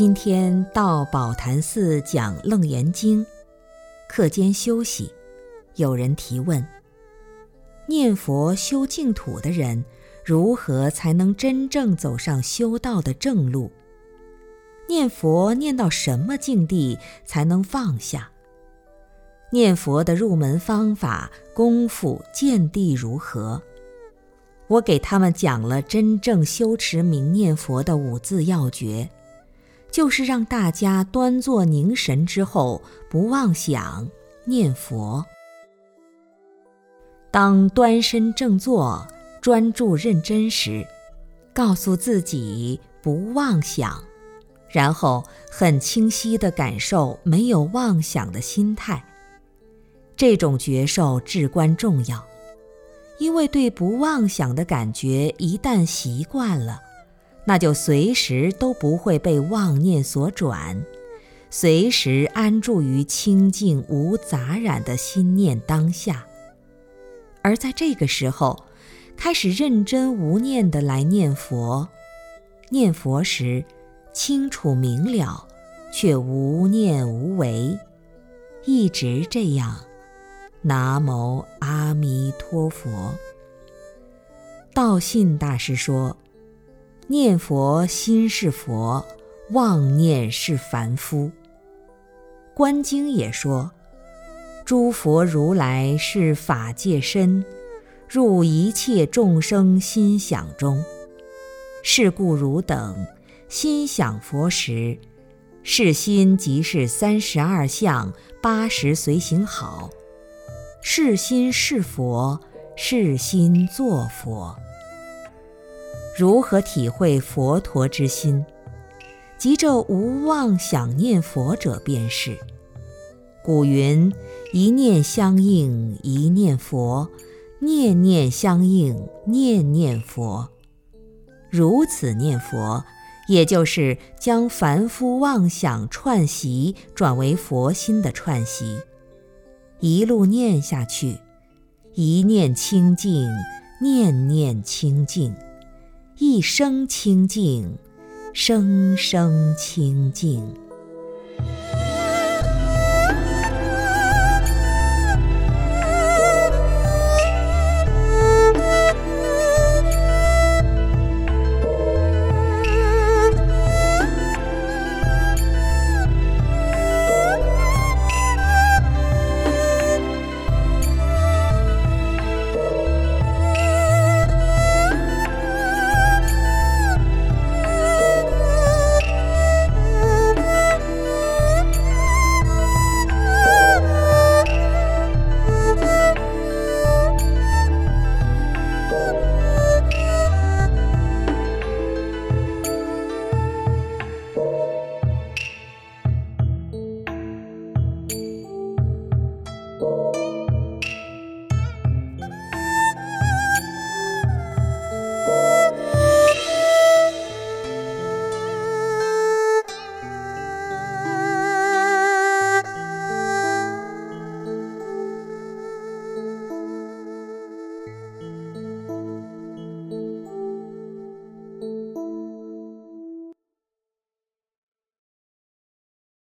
今天到宝坛寺讲《楞严经》，课间休息，有人提问：念佛修净土的人，如何才能真正走上修道的正路？念佛念到什么境地才能放下？念佛的入门方法、功夫、见地如何？我给他们讲了真正修持明念佛的五字要诀。就是让大家端坐凝神之后不妄想念佛。当端身正坐、专注认真时，告诉自己不妄想，然后很清晰地感受没有妄想的心态。这种觉受至关重要，因为对不妄想的感觉一旦习惯了。那就随时都不会被妄念所转，随时安住于清净无杂染的心念当下。而在这个时候，开始认真无念的来念佛，念佛时清楚明了，却无念无为，一直这样。南无阿弥陀佛。道信大师说。念佛心是佛，妄念是凡夫。观经也说：“诸佛如来是法界身，入一切众生心想中。是故汝等心想佛时，是心即是三十二相八十随行好。是心是佛，是心作佛。”如何体会佛陀之心？即这无妄想念佛者便是。古云：“一念相应一念佛，念念相应念念佛。”如此念佛，也就是将凡夫妄想串习转为佛心的串习，一路念下去，一念清净，念念清净。一生清净，生生清净。